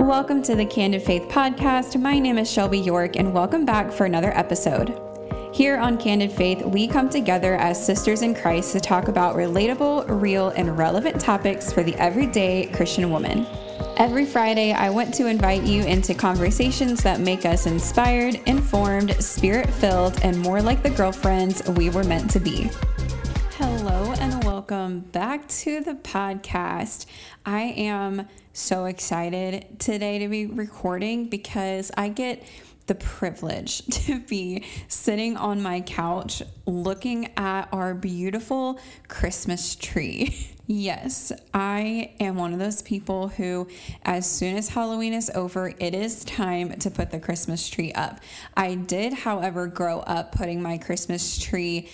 Welcome to the Candid Faith Podcast. My name is Shelby York, and welcome back for another episode. Here on Candid Faith, we come together as sisters in Christ to talk about relatable, real, and relevant topics for the everyday Christian woman. Every Friday, I want to invite you into conversations that make us inspired, informed, spirit filled, and more like the girlfriends we were meant to be. Hello, and welcome back to the podcast. I am so excited today to be recording because I get the privilege to be sitting on my couch looking at our beautiful Christmas tree. Yes, I am one of those people who, as soon as Halloween is over, it is time to put the Christmas tree up. I did, however, grow up putting my Christmas tree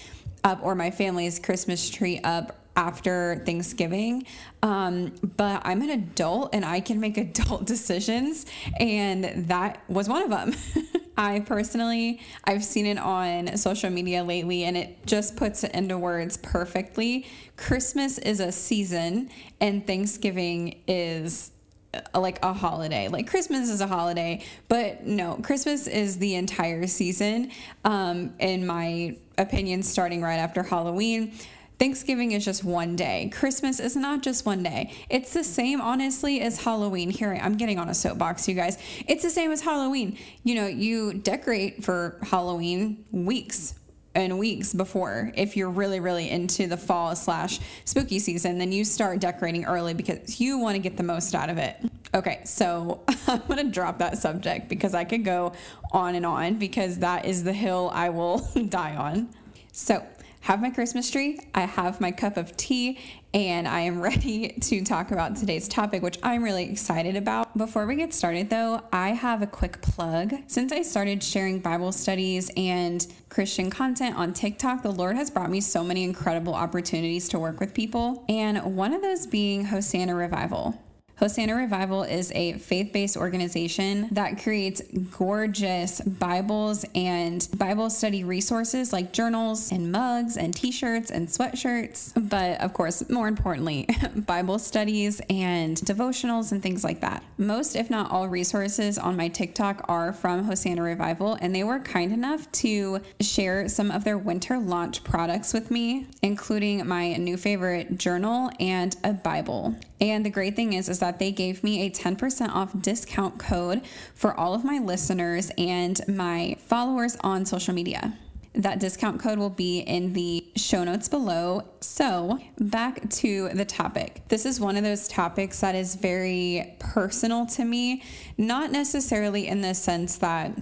up or my family's Christmas tree up after Thanksgiving. Um, but I'm an adult and I can make adult decisions, and that was one of them. I personally, I've seen it on social media lately, and it just puts it into words perfectly. Christmas is a season, and Thanksgiving is uh, like a holiday. Like Christmas is a holiday, but no, Christmas is the entire season. Um, in my opinion, starting right after Halloween. Thanksgiving is just one day. Christmas is not just one day. It's the same, honestly, as Halloween. Here, I'm getting on a soapbox, you guys. It's the same as Halloween. You know, you decorate for Halloween weeks and weeks before. If you're really, really into the fall slash spooky season, then you start decorating early because you want to get the most out of it. Okay, so I'm going to drop that subject because I could go on and on because that is the hill I will die on. So, have my Christmas tree, I have my cup of tea, and I am ready to talk about today's topic, which I'm really excited about. Before we get started, though, I have a quick plug. Since I started sharing Bible studies and Christian content on TikTok, the Lord has brought me so many incredible opportunities to work with people, and one of those being Hosanna Revival. Hosanna Revival is a faith based organization that creates gorgeous Bibles and Bible study resources like journals and mugs and t shirts and sweatshirts. But of course, more importantly, Bible studies and devotionals and things like that. Most, if not all, resources on my TikTok are from Hosanna Revival, and they were kind enough to share some of their winter launch products with me, including my new favorite journal and a Bible. And the great thing is, is that they gave me a 10% off discount code for all of my listeners and my followers on social media. That discount code will be in the show notes below. So, back to the topic. This is one of those topics that is very personal to me, not necessarily in the sense that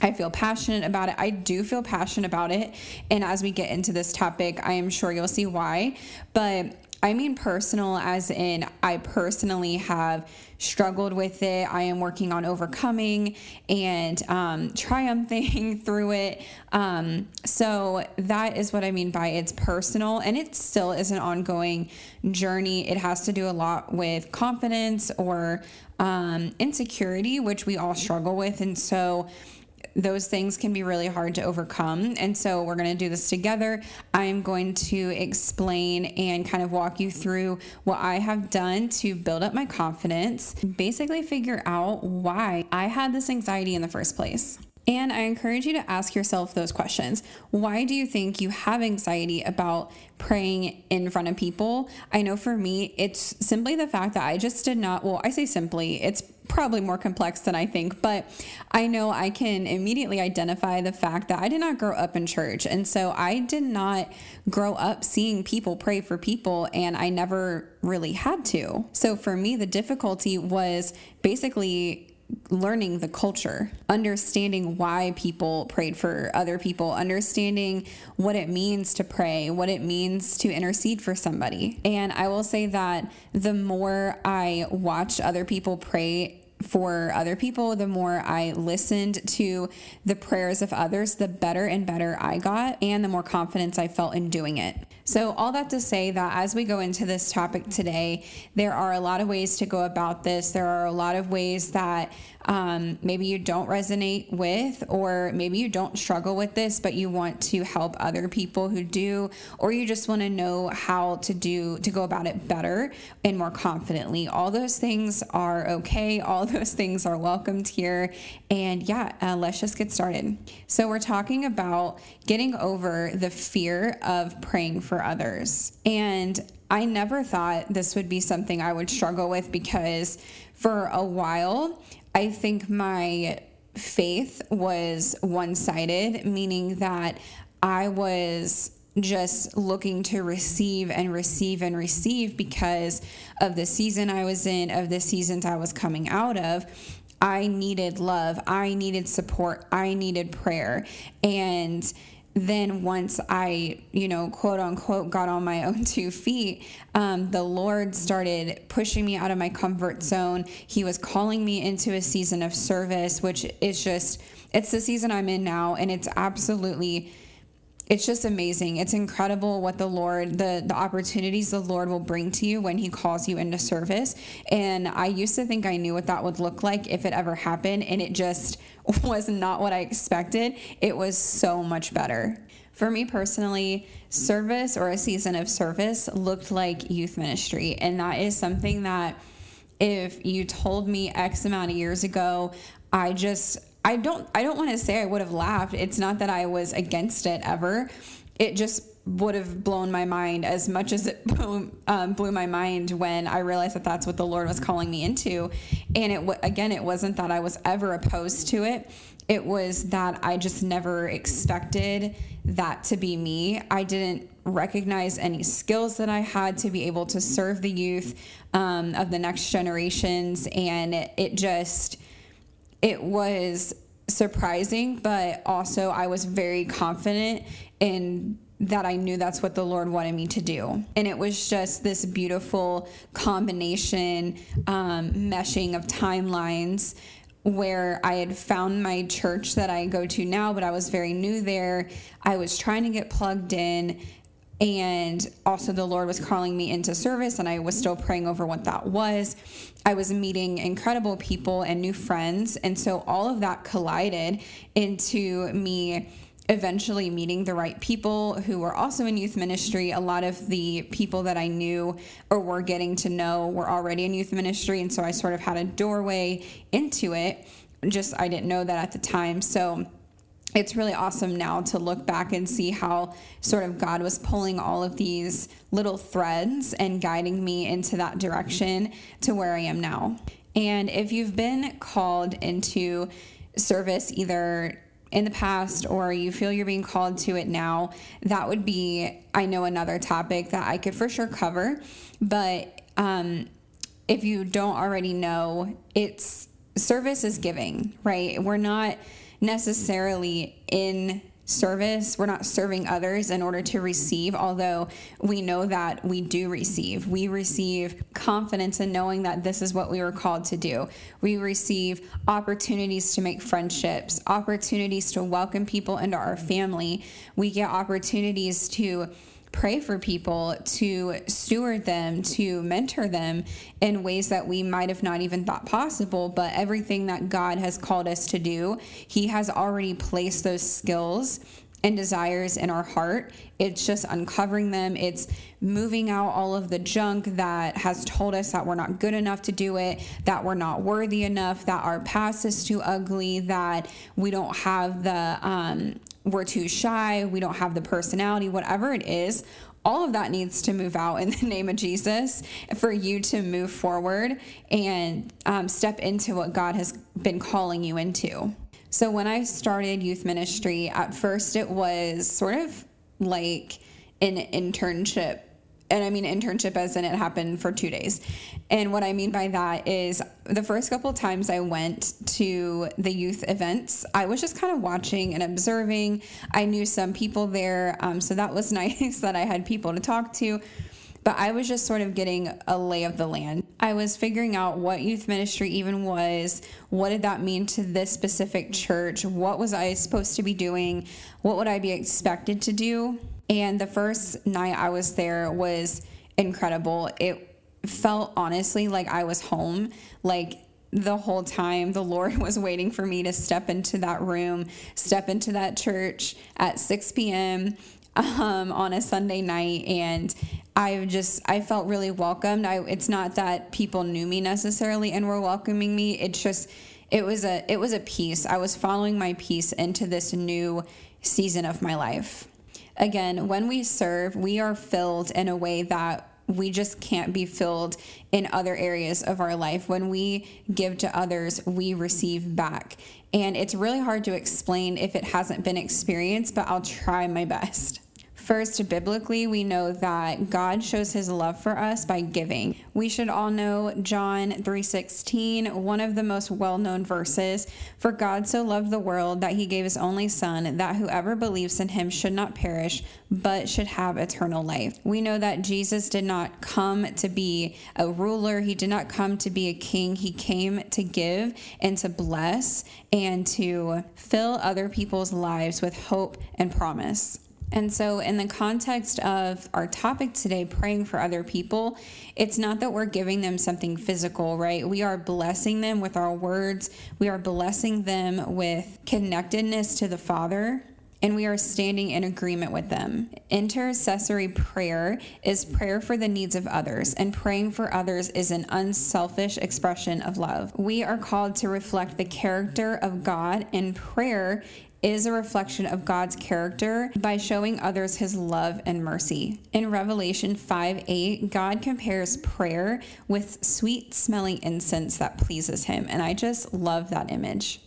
I feel passionate about it. I do feel passionate about it. And as we get into this topic, I am sure you'll see why. But I mean personal, as in I personally have struggled with it. I am working on overcoming and um, triumphing through it. Um, so that is what I mean by it's personal, and it still is an ongoing journey. It has to do a lot with confidence or um, insecurity, which we all struggle with, and so those things can be really hard to overcome. And so we're going to do this together. I'm going to explain and kind of walk you through what I have done to build up my confidence, basically, figure out why I had this anxiety in the first place. And I encourage you to ask yourself those questions. Why do you think you have anxiety about praying in front of people? I know for me, it's simply the fact that I just did not, well, I say simply, it's probably more complex than I think, but I know I can immediately identify the fact that I did not grow up in church. And so I did not grow up seeing people pray for people, and I never really had to. So for me, the difficulty was basically learning the culture, understanding why people prayed for other people, understanding what it means to pray, what it means to intercede for somebody. And I will say that the more I watched other people pray for other people, the more I listened to the prayers of others, the better and better I got, and the more confidence I felt in doing it. So, all that to say that as we go into this topic today, there are a lot of ways to go about this. There are a lot of ways that um, maybe you don't resonate with, or maybe you don't struggle with this, but you want to help other people who do, or you just want to know how to do to go about it better and more confidently. All those things are okay. All those things are welcomed here. And yeah, uh, let's just get started. So, we're talking about getting over the fear of praying for others. And I never thought this would be something I would struggle with because for a while, I think my faith was one sided, meaning that I was just looking to receive and receive and receive because of the season I was in, of the seasons I was coming out of. I needed love. I needed support. I needed prayer. And then once I, you know, quote unquote, got on my own two feet, um, the Lord started pushing me out of my comfort zone. He was calling me into a season of service, which is just, it's the season I'm in now, and it's absolutely it's just amazing. It's incredible what the Lord, the the opportunities the Lord will bring to you when he calls you into service. And I used to think I knew what that would look like if it ever happened, and it just was not what I expected. It was so much better. For me personally, service or a season of service looked like youth ministry, and that is something that if you told me X amount of years ago, I just I don't I don't want to say I would have laughed. It's not that I was against it ever. It just would have blown my mind as much as it blew, um, blew my mind when I realized that that's what the Lord was calling me into. And it again, it wasn't that I was ever opposed to it. It was that I just never expected that to be me. I didn't recognize any skills that I had to be able to serve the youth um, of the next generations, and it, it just it was surprising, but also I was very confident in that I knew that's what the Lord wanted me to do. And it was just this beautiful combination, um, meshing of timelines where I had found my church that I go to now, but I was very new there. I was trying to get plugged in and also, the Lord was calling me into service, and I was still praying over what that was. I was meeting incredible people and new friends. And so, all of that collided into me eventually meeting the right people who were also in youth ministry. A lot of the people that I knew or were getting to know were already in youth ministry. And so, I sort of had a doorway into it. Just, I didn't know that at the time. So, it's really awesome now to look back and see how sort of God was pulling all of these little threads and guiding me into that direction to where I am now. And if you've been called into service either in the past or you feel you're being called to it now, that would be, I know, another topic that I could for sure cover. But um, if you don't already know, it's service is giving, right? We're not necessarily in service. We're not serving others in order to receive, although we know that we do receive. We receive confidence in knowing that this is what we were called to do. We receive opportunities to make friendships, opportunities to welcome people into our family. We get opportunities to pray for people, to steward them, to mentor them in ways that we might have not even thought possible. But everything that God has called us to do, He has already placed those skills and desires in our heart. It's just uncovering them. It's moving out all of the junk that has told us that we're not good enough to do it, that we're not worthy enough, that our past is too ugly, that we don't have the um, we're too shy, we don't have the personality, whatever it is, all of that needs to move out in the name of Jesus for you to move forward and um, step into what God has been calling you into. So, when I started youth ministry, at first it was sort of like an internship and I mean internship as in it happened for two days. And what I mean by that is the first couple times I went to the youth events, I was just kind of watching and observing. I knew some people there, um, so that was nice that I had people to talk to. But I was just sort of getting a lay of the land. I was figuring out what youth ministry even was. What did that mean to this specific church? What was I supposed to be doing? What would I be expected to do? And the first night I was there was incredible. It felt honestly like I was home. Like the whole time the Lord was waiting for me to step into that room, step into that church at 6 p.m. Um, on a Sunday night. And I just, I felt really welcomed. I, it's not that people knew me necessarily and were welcoming me. It's just, it was a, it was a peace. I was following my peace into this new season of my life. Again, when we serve, we are filled in a way that we just can't be filled in other areas of our life. When we give to others, we receive back. And it's really hard to explain if it hasn't been experienced, but I'll try my best. First, biblically, we know that God shows his love for us by giving. We should all know John 3:16, one of the most well-known verses, for God so loved the world that he gave his only son that whoever believes in him should not perish but should have eternal life. We know that Jesus did not come to be a ruler, he did not come to be a king. He came to give and to bless and to fill other people's lives with hope and promise. And so, in the context of our topic today, praying for other people, it's not that we're giving them something physical, right? We are blessing them with our words, we are blessing them with connectedness to the Father. And we are standing in agreement with them. Intercessory prayer is prayer for the needs of others, and praying for others is an unselfish expression of love. We are called to reflect the character of God, and prayer is a reflection of God's character by showing others his love and mercy. In Revelation 5 8, God compares prayer with sweet smelling incense that pleases him. And I just love that image.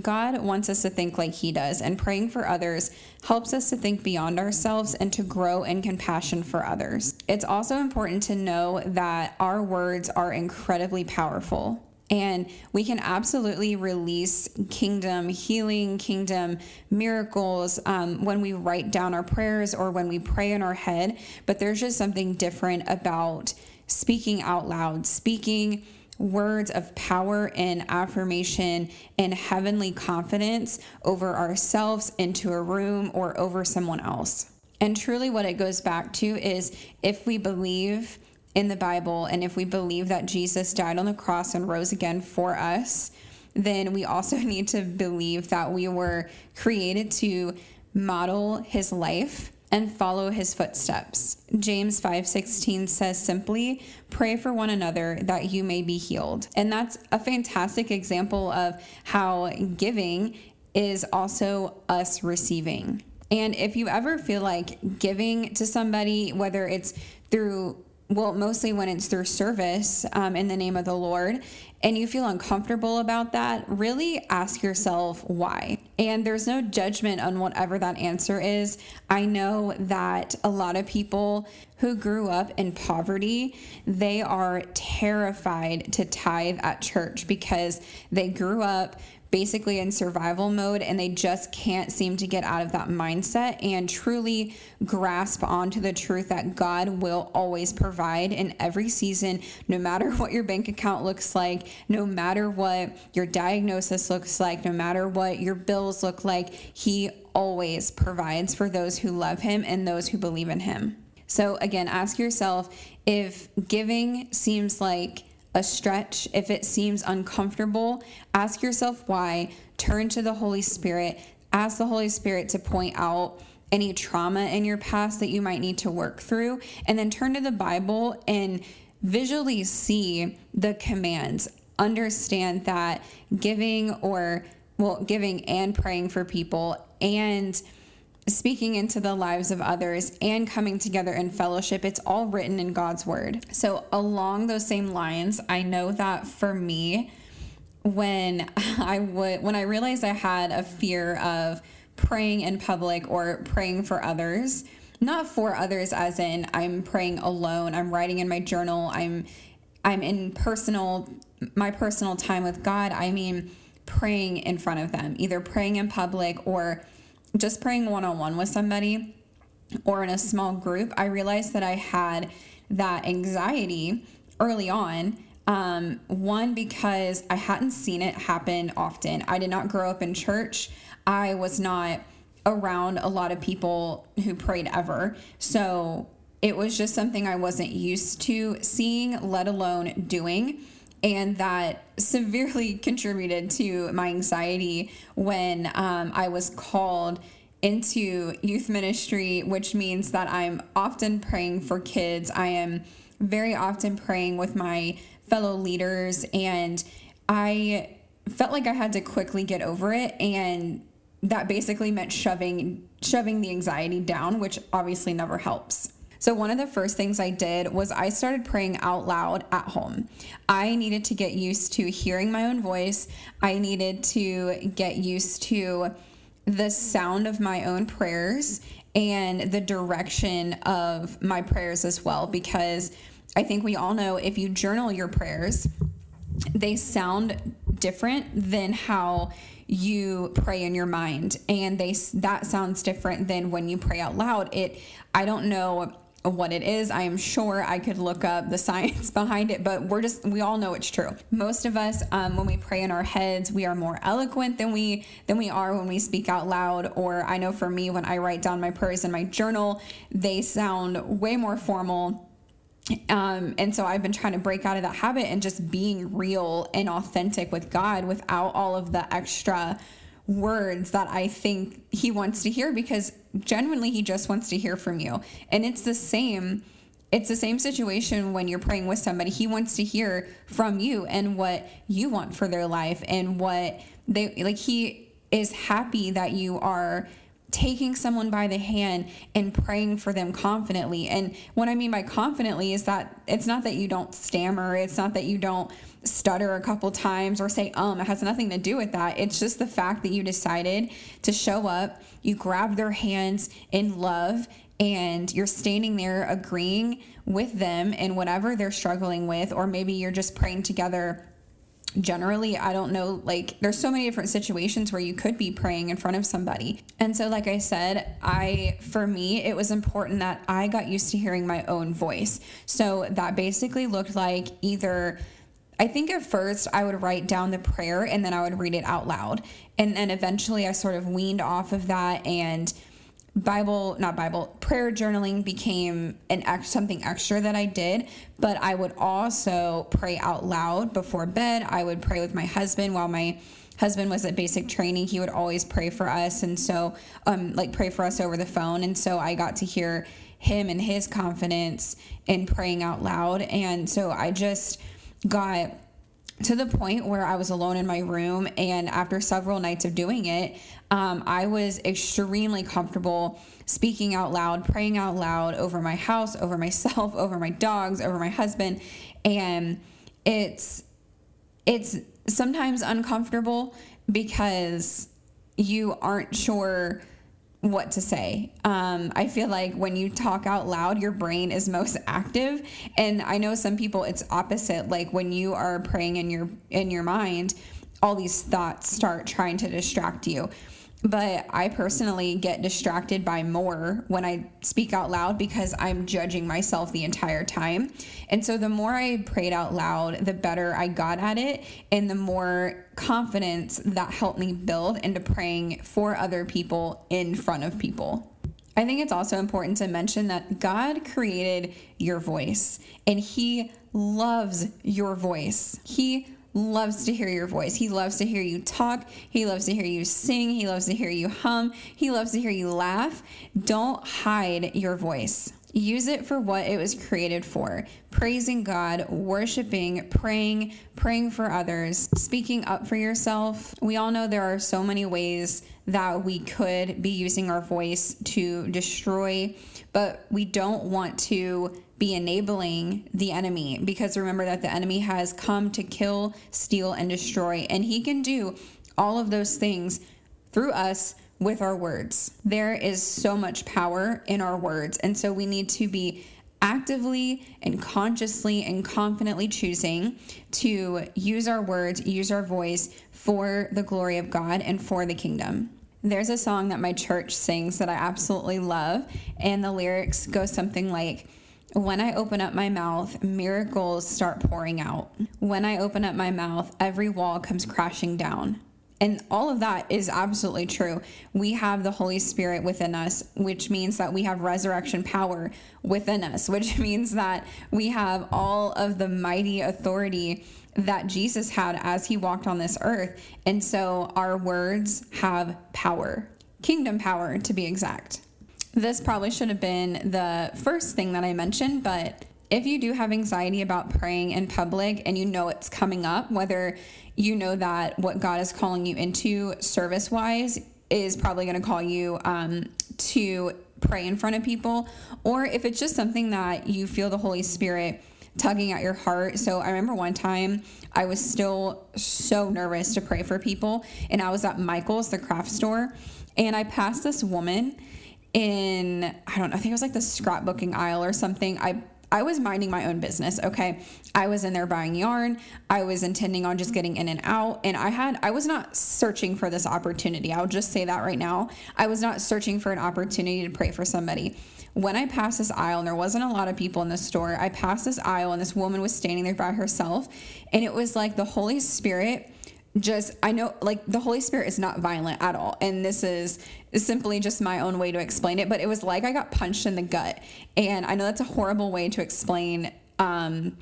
God wants us to think like He does, and praying for others helps us to think beyond ourselves and to grow in compassion for others. It's also important to know that our words are incredibly powerful. And we can absolutely release kingdom healing, kingdom miracles um, when we write down our prayers or when we pray in our head. But there's just something different about speaking out loud, speaking words of power and affirmation and heavenly confidence over ourselves into a room or over someone else. And truly, what it goes back to is if we believe in the Bible, and if we believe that Jesus died on the cross and rose again for us, then we also need to believe that we were created to model his life and follow his footsteps. James 5:16 says simply, "Pray for one another that you may be healed." And that's a fantastic example of how giving is also us receiving. And if you ever feel like giving to somebody, whether it's through well, mostly when it's through service um, in the name of the Lord, and you feel uncomfortable about that, really ask yourself why. And there's no judgment on whatever that answer is. I know that a lot of people who grew up in poverty, they are terrified to tithe at church because they grew up basically in survival mode and they just can't seem to get out of that mindset and truly grasp onto the truth that God will always provide in every season, no matter what your bank account looks like, no matter what your diagnosis looks like, no matter what your bills look like. He always provides for those who love Him and those who believe in Him. So, again, ask yourself if giving seems like a stretch, if it seems uncomfortable, ask yourself why, turn to the Holy Spirit, ask the Holy Spirit to point out any trauma in your past that you might need to work through, and then turn to the Bible and visually see the commands. Understand that giving or, well, giving and praying for people and speaking into the lives of others and coming together in fellowship it's all written in God's word. So along those same lines, I know that for me when I would when I realized I had a fear of praying in public or praying for others, not for others as in I'm praying alone, I'm writing in my journal, I'm I'm in personal my personal time with God. I mean praying in front of them, either praying in public or just praying one on one with somebody or in a small group, I realized that I had that anxiety early on. Um, one, because I hadn't seen it happen often. I did not grow up in church. I was not around a lot of people who prayed ever. So it was just something I wasn't used to seeing, let alone doing. And that severely contributed to my anxiety when um, I was called into youth ministry, which means that I'm often praying for kids. I am very often praying with my fellow leaders, and I felt like I had to quickly get over it. And that basically meant shoving shoving the anxiety down, which obviously never helps. So, one of the first things I did was I started praying out loud at home. I needed to get used to hearing my own voice. I needed to get used to the sound of my own prayers and the direction of my prayers as well, because I think we all know if you journal your prayers, they sound different than how you pray in your mind and they that sounds different than when you pray out loud it i don't know what it is. I am sure I could look up the science behind it, but we're just we all know it's true. Most of us, um, when we pray in our heads, we are more eloquent than we than we are when we speak out loud. Or I know for me, when I write down my prayers in my journal, they sound way more formal. Um, and so I've been trying to break out of that habit and just being real and authentic with God without all of the extra words that I think he wants to hear because genuinely he just wants to hear from you. And it's the same it's the same situation when you're praying with somebody. He wants to hear from you and what you want for their life and what they like he is happy that you are taking someone by the hand and praying for them confidently. And what I mean by confidently is that it's not that you don't stammer, it's not that you don't stutter a couple times or say um it has nothing to do with that it's just the fact that you decided to show up you grab their hands in love and you're standing there agreeing with them in whatever they're struggling with or maybe you're just praying together generally i don't know like there's so many different situations where you could be praying in front of somebody and so like i said i for me it was important that i got used to hearing my own voice so that basically looked like either I think at first I would write down the prayer and then I would read it out loud. And then eventually I sort of weaned off of that and Bible, not Bible, prayer journaling became an ex, something extra that I did, but I would also pray out loud before bed. I would pray with my husband while my husband was at basic training. He would always pray for us and so um like pray for us over the phone and so I got to hear him and his confidence in praying out loud and so I just got to the point where I was alone in my room. And after several nights of doing it, um, I was extremely comfortable speaking out loud, praying out loud over my house, over myself, over my dogs, over my husband. And it's, it's sometimes uncomfortable because you aren't sure what to say. Um, I feel like when you talk out loud, your brain is most active, and I know some people it's opposite. Like when you are praying in your in your mind, all these thoughts start trying to distract you but I personally get distracted by more when I speak out loud because I'm judging myself the entire time. And so the more I prayed out loud, the better I got at it, and the more confidence that helped me build into praying for other people in front of people. I think it's also important to mention that God created your voice and He loves your voice. He loves to hear your voice. He loves to hear you talk. He loves to hear you sing. He loves to hear you hum. He loves to hear you laugh. Don't hide your voice. Use it for what it was created for praising God, worshiping, praying, praying for others, speaking up for yourself. We all know there are so many ways that we could be using our voice to destroy, but we don't want to be enabling the enemy because remember that the enemy has come to kill, steal, and destroy, and he can do all of those things through us with our words. There is so much power in our words, and so we need to be actively and consciously and confidently choosing to use our words, use our voice for the glory of God and for the kingdom. There's a song that my church sings that I absolutely love, and the lyrics go something like, when I open up my mouth, miracles start pouring out. When I open up my mouth, every wall comes crashing down. And all of that is absolutely true. We have the Holy Spirit within us, which means that we have resurrection power within us, which means that we have all of the mighty authority that Jesus had as he walked on this earth. And so our words have power, kingdom power to be exact. This probably should have been the first thing that I mentioned, but if you do have anxiety about praying in public and you know it's coming up, whether you know that what God is calling you into service wise is probably going to call you um, to pray in front of people, or if it's just something that you feel the Holy Spirit tugging at your heart. So I remember one time I was still so nervous to pray for people, and I was at Michael's, the craft store, and I passed this woman in I don't know, I think it was like the scrapbooking aisle or something. I I was minding my own business, okay? I was in there buying yarn. I was intending on just getting in and out. And I had, I was not searching for this opportunity. I'll just say that right now. I was not searching for an opportunity to pray for somebody. When I passed this aisle, and there wasn't a lot of people in the store, I passed this aisle and this woman was standing there by herself. And it was like the Holy Spirit just I know like the Holy Spirit is not violent at all. And this is simply just my own way to explain it, but it was like I got punched in the gut. And I know that's a horrible way to explain um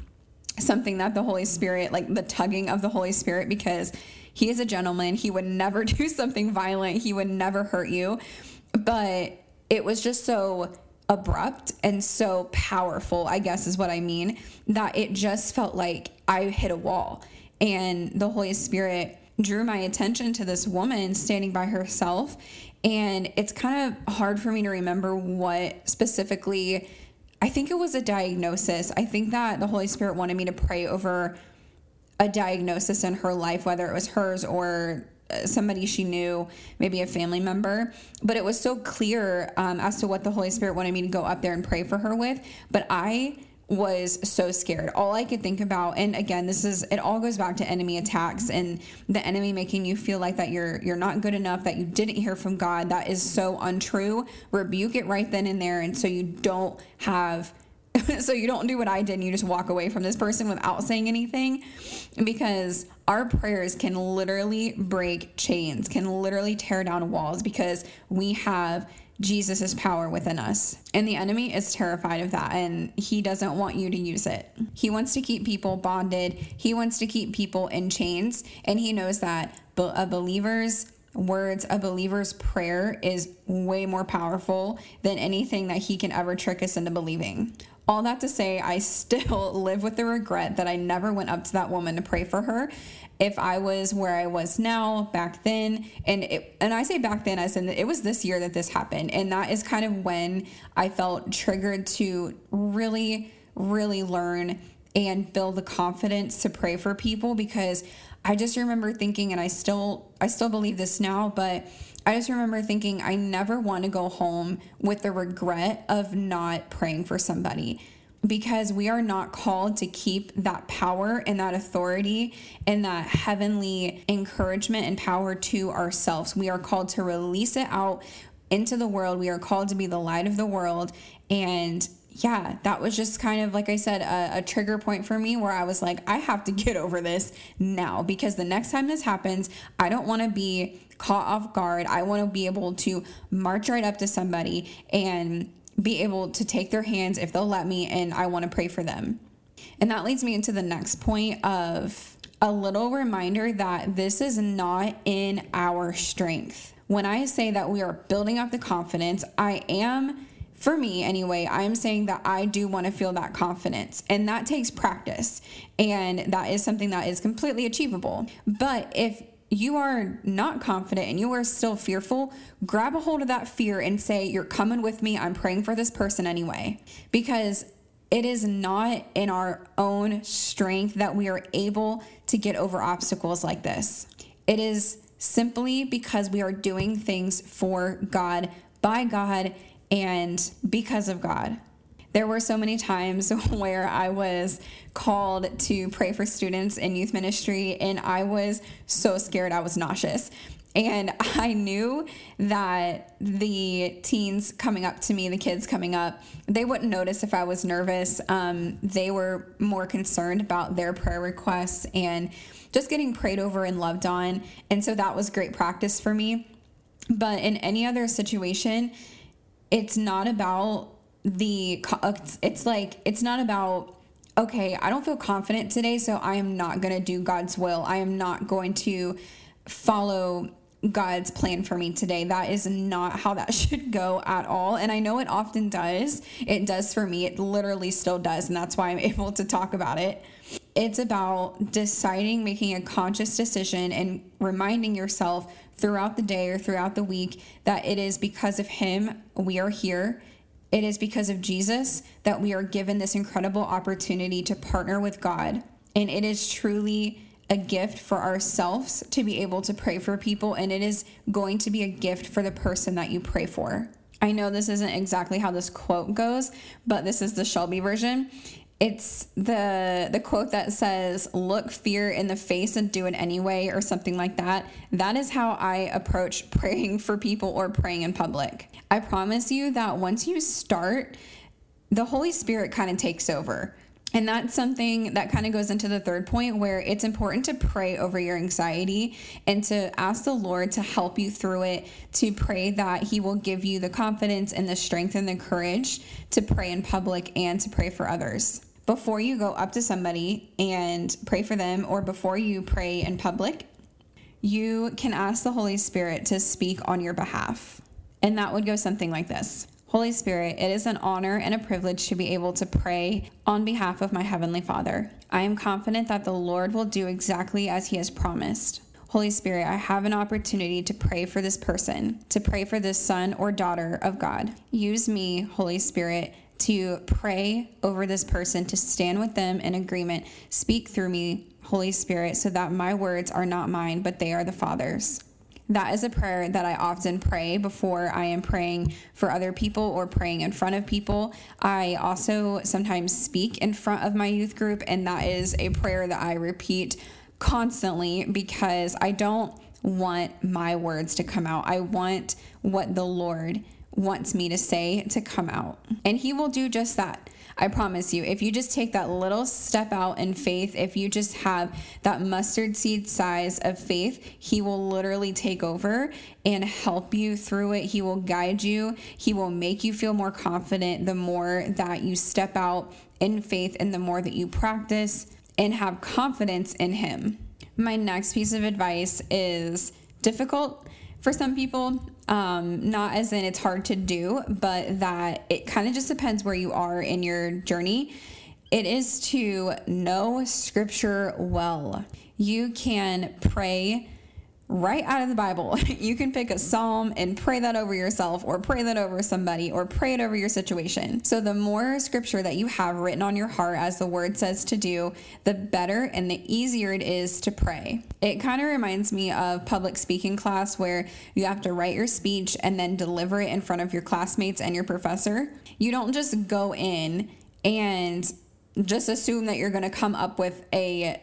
something that the Holy Spirit, like the tugging of the Holy Spirit because he is a gentleman. He would never do something violent. He would never hurt you. But it was just so abrupt and so powerful, I guess is what I mean, that it just felt like I hit a wall and the Holy Spirit drew my attention to this woman standing by herself. And it's kind of hard for me to remember what specifically, I think it was a diagnosis. I think that the Holy Spirit wanted me to pray over a diagnosis in her life, whether it was hers or uh, somebody she knew, maybe a family member. But it was so clear um, as to what the Holy Spirit wanted me to go up there and pray for her with. But I was so scared. All I could think about, and again, this is it all goes back to enemy attacks and the enemy making you feel like that you're you're not good enough, that you didn't hear from God. That is so untrue. Rebuke it right then and there, and so you don't have so you don't do what I did and you just walk away from this person without saying anything because our prayers can literally break chains, can literally tear down walls because we have Jesus' power within us. And the enemy is terrified of that and he doesn't want you to use it. He wants to keep people bonded, he wants to keep people in chains, and he knows that a believer's words, a believer's prayer is way more powerful than anything that he can ever trick us into believing. All that to say, I still live with the regret that I never went up to that woman to pray for her if I was where I was now back then, and it, and I say back then as in it was this year that this happened, and that is kind of when I felt triggered to really, really learn and build the confidence to pray for people because I just remember thinking, and I still I still believe this now, but I just remember thinking I never want to go home with the regret of not praying for somebody because we are not called to keep that power and that authority and that heavenly encouragement and power to ourselves. We are called to release it out into the world. We are called to be the light of the world. And yeah, that was just kind of, like I said, a, a, trigger point for me where I was like, I have to get over this now because the next time this happens, I don't want to be caught off guard. I want to be able to march right up to somebody and be able to take their hands if they'll let me, and I want to pray for them. And that leads me into the next point of a little reminder that this is not in our strength. When I say that we are building up the confidence, I am, for me anyway, I am saying that I do want to feel that confidence. And that takes practice. And that is something that is completely achievable. But if you are not confident and you are still fearful, grab a hold of that fear and say, You're coming with me. I'm praying for this person anyway. Because it is not in our own strength that we are able to get over obstacles like this. It is simply because we are doing things for God, by God, and because of God. There were so many times where I was called to pray for students in youth ministry, and I was so scared I was nauseous. And I knew that the teens coming up to me, the kids coming up, they wouldn't notice if I was nervous. Um, they were more concerned about their prayer requests and just getting prayed over and loved on. And so that was great practice for me. But in any other situation, it's not about the, it's like, it's not about, okay, I don't feel confident today, so I am not going to do God's will. I am not going to follow God's plan for me today. That is not how that should go at all. And I know it often does. It does for me. It literally still does. And that's why I'm able to talk about it. It's about deciding, making a conscious decision, and reminding yourself throughout the day or throughout the week that it is because of Him we are here. It is because of Jesus that we are given this incredible opportunity to partner with God. And it is truly a gift for ourselves to be able to pray for people, and it is going to be a gift for the person that you pray for. I know this isn't exactly how this quote goes, but this is the Shelby version. It's the the quote that says, "Look fear in the face and do it anyway," or something like that. That is how I approach praying for people or praying in public. I promise you that once you start, the Holy Spirit kind of takes over. And that's something that kind of goes into the third point where it's important to pray over your anxiety and to ask the Lord to help you through it, to pray that He will give you the confidence and the strength and the courage to pray in public and to pray for others. Before you go up to somebody and pray for them, or before you pray in public, you can ask the Holy Spirit to speak on your behalf. And that would go something like this Holy Spirit, it is an honor and a privilege to be able to pray on behalf of my Heavenly Father. I am confident that the Lord will do exactly as He has promised. Holy Spirit, I have an opportunity to pray for this person, to pray for this son or daughter of God. Use me, Holy Spirit, to pray over this person, to stand with them in agreement. Speak through me, Holy Spirit, so that my words are not mine, but they are the Father's that is a prayer that I often pray before I am praying for other people or praying in front of people. I also sometimes speak in front of my youth group, and that is a prayer that I repeat constantly because I don't want my words to come out. I want what the Lord wants me to say to come out. And He will do just that. I promise you, if you just take that little step out in faith, if you just have that mustard seed size of faith, He will literally take over and help you through it. He will guide you, He will make you feel more confident the more that you step out in faith and the more that you practice and have confidence in Him. My next piece of advice is difficult for some people. Um, not as in it's hard to do, but that it kind of just depends where you are in your journey. It is to know scripture well. You can pray right out of the Bible. You can pick a psalm and pray that over yourself, or pray that over somebody, or pray it over your situation. So, the more scripture that you have written on your heart, as the word says to do, the better and the easier it is to pray. It kind of reminds me of public speaking class where you have to write your speech and then deliver it in front of your classmates and your professor. You don't just go in and just assume that you're going to come up with a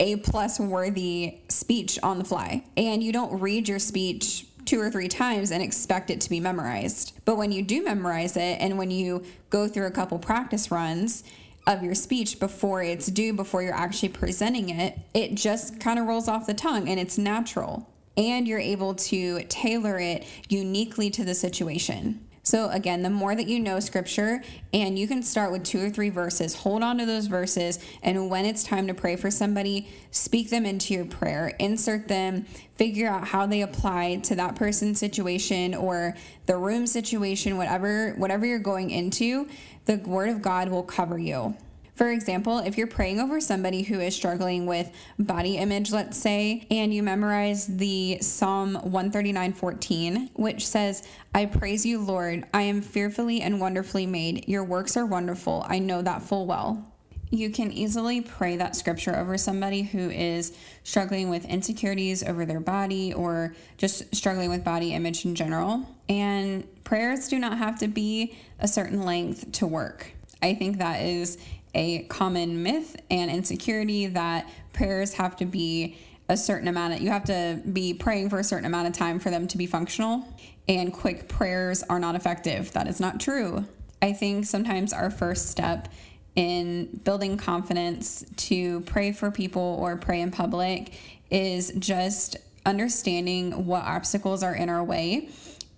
a plus worthy speech on the fly. And you don't read your speech two or three times and expect it to be memorized. But when you do memorize it and when you go through a couple practice runs, of your speech before it's due, before you're actually presenting it, it just kind of rolls off the tongue and it's natural. And you're able to tailor it uniquely to the situation. So, again, the more that you know scripture, and you can start with two or three verses, hold on to those verses, and when it's time to pray for somebody, speak them into your prayer, insert them, figure out how they apply to that person's situation or the room situation, whatever, whatever you're going into, the word of God will cover you. For example, if you're praying over somebody who is struggling with body image, let's say, and you memorize the Psalm 139:14, which says, "I praise you, Lord. I am fearfully and wonderfully made. Your works are wonderful. I know that full well." You can easily pray that scripture over somebody who is struggling with insecurities over their body or just struggling with body image in general. And prayers do not have to be a certain length to work. I think that is a common myth and insecurity that prayers have to be a certain amount of, you have to be praying for a certain amount of time for them to be functional. And quick prayers are not effective. That is not true. I think sometimes our first step in building confidence to pray for people or pray in public is just understanding what obstacles are in our way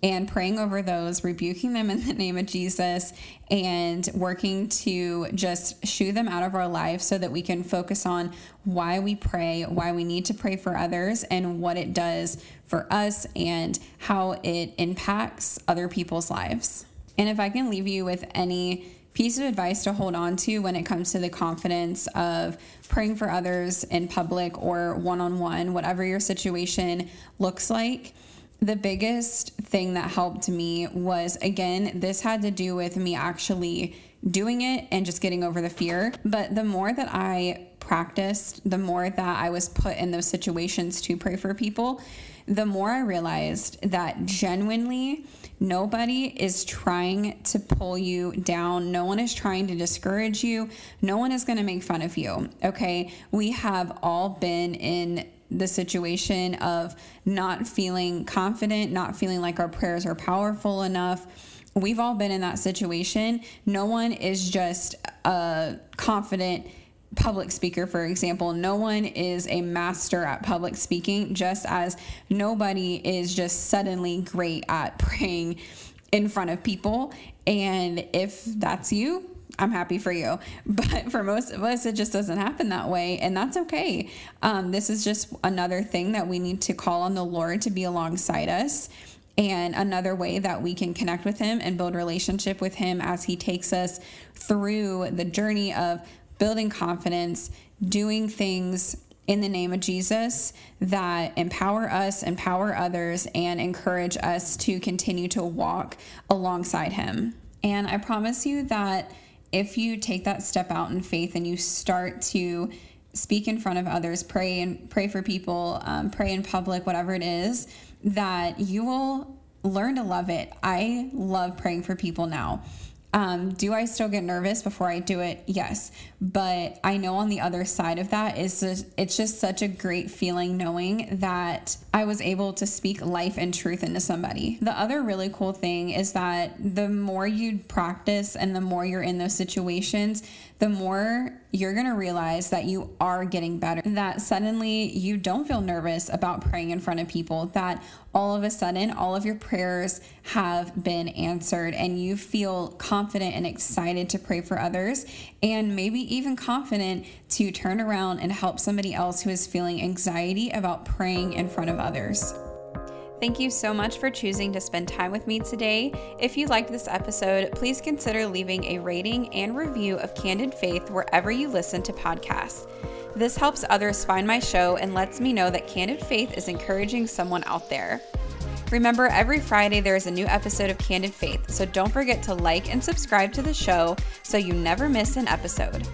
and praying over those, rebuking them in the name of Jesus, and working to just shoo them out of our life so that we can focus on why we pray, why we need to pray for others, and what it does for us and how it impacts other people's lives. And if I can leave you with any piece of advice to hold on to when it comes to the confidence of praying for others in public or one on one, whatever your situation looks like the biggest thing that helped me was again, this had to do with me actually doing it and just getting over the fear. But the more that I practiced, the more that I was put in those situations to pray for people, the more I realized that genuinely nobody is trying to pull you down. No one is trying to discourage you. No one is going to make fun of you. Okay. We have all been in the situation of not feeling confident, not feeling like our prayers are powerful enough. We've all been in that situation. No one is just a confident public speaker, for example. No one is a master at public speaking, just as nobody is just suddenly great at praying in front of people. And if that's you, I'm happy for you. But for most of us, it just doesn't happen that way. And that's okay. Um, this is just another thing that we need to call on the Lord to be alongside us. And another way that we can connect with Him and build relationship with Him as He takes us through the journey of building confidence, doing things in the name of Jesus that empower us, empower others, and encourage us to continue to walk alongside Him. And I promise you that if you take that step out in faith and you start to speak in front of others, pray and pray for people, um, pray in public, whatever it is, that you will learn to love it. I love praying for people now. Um, do I still get nervous before I do it? Yes. But I know on the other side of that is just, it's just such a great feeling knowing that I was able to speak life and truth into somebody. The other really cool thing is that the more you practice and the more you're in those situations, the more you're going to realize that you are getting better. That suddenly you don't feel nervous about praying in front of people, that all of a sudden all of your prayers have been answered and you feel confident and excited to pray for others and maybe even confident to turn around and help somebody else who is feeling anxiety about praying in front of others. Thank you so much for choosing to spend time with me today. If you liked this episode, please consider leaving a rating and review of Candid Faith wherever you listen to podcasts. This helps others find my show and lets me know that Candid Faith is encouraging someone out there. Remember, every Friday there is a new episode of Candid Faith, so don't forget to like and subscribe to the show so you never miss an episode.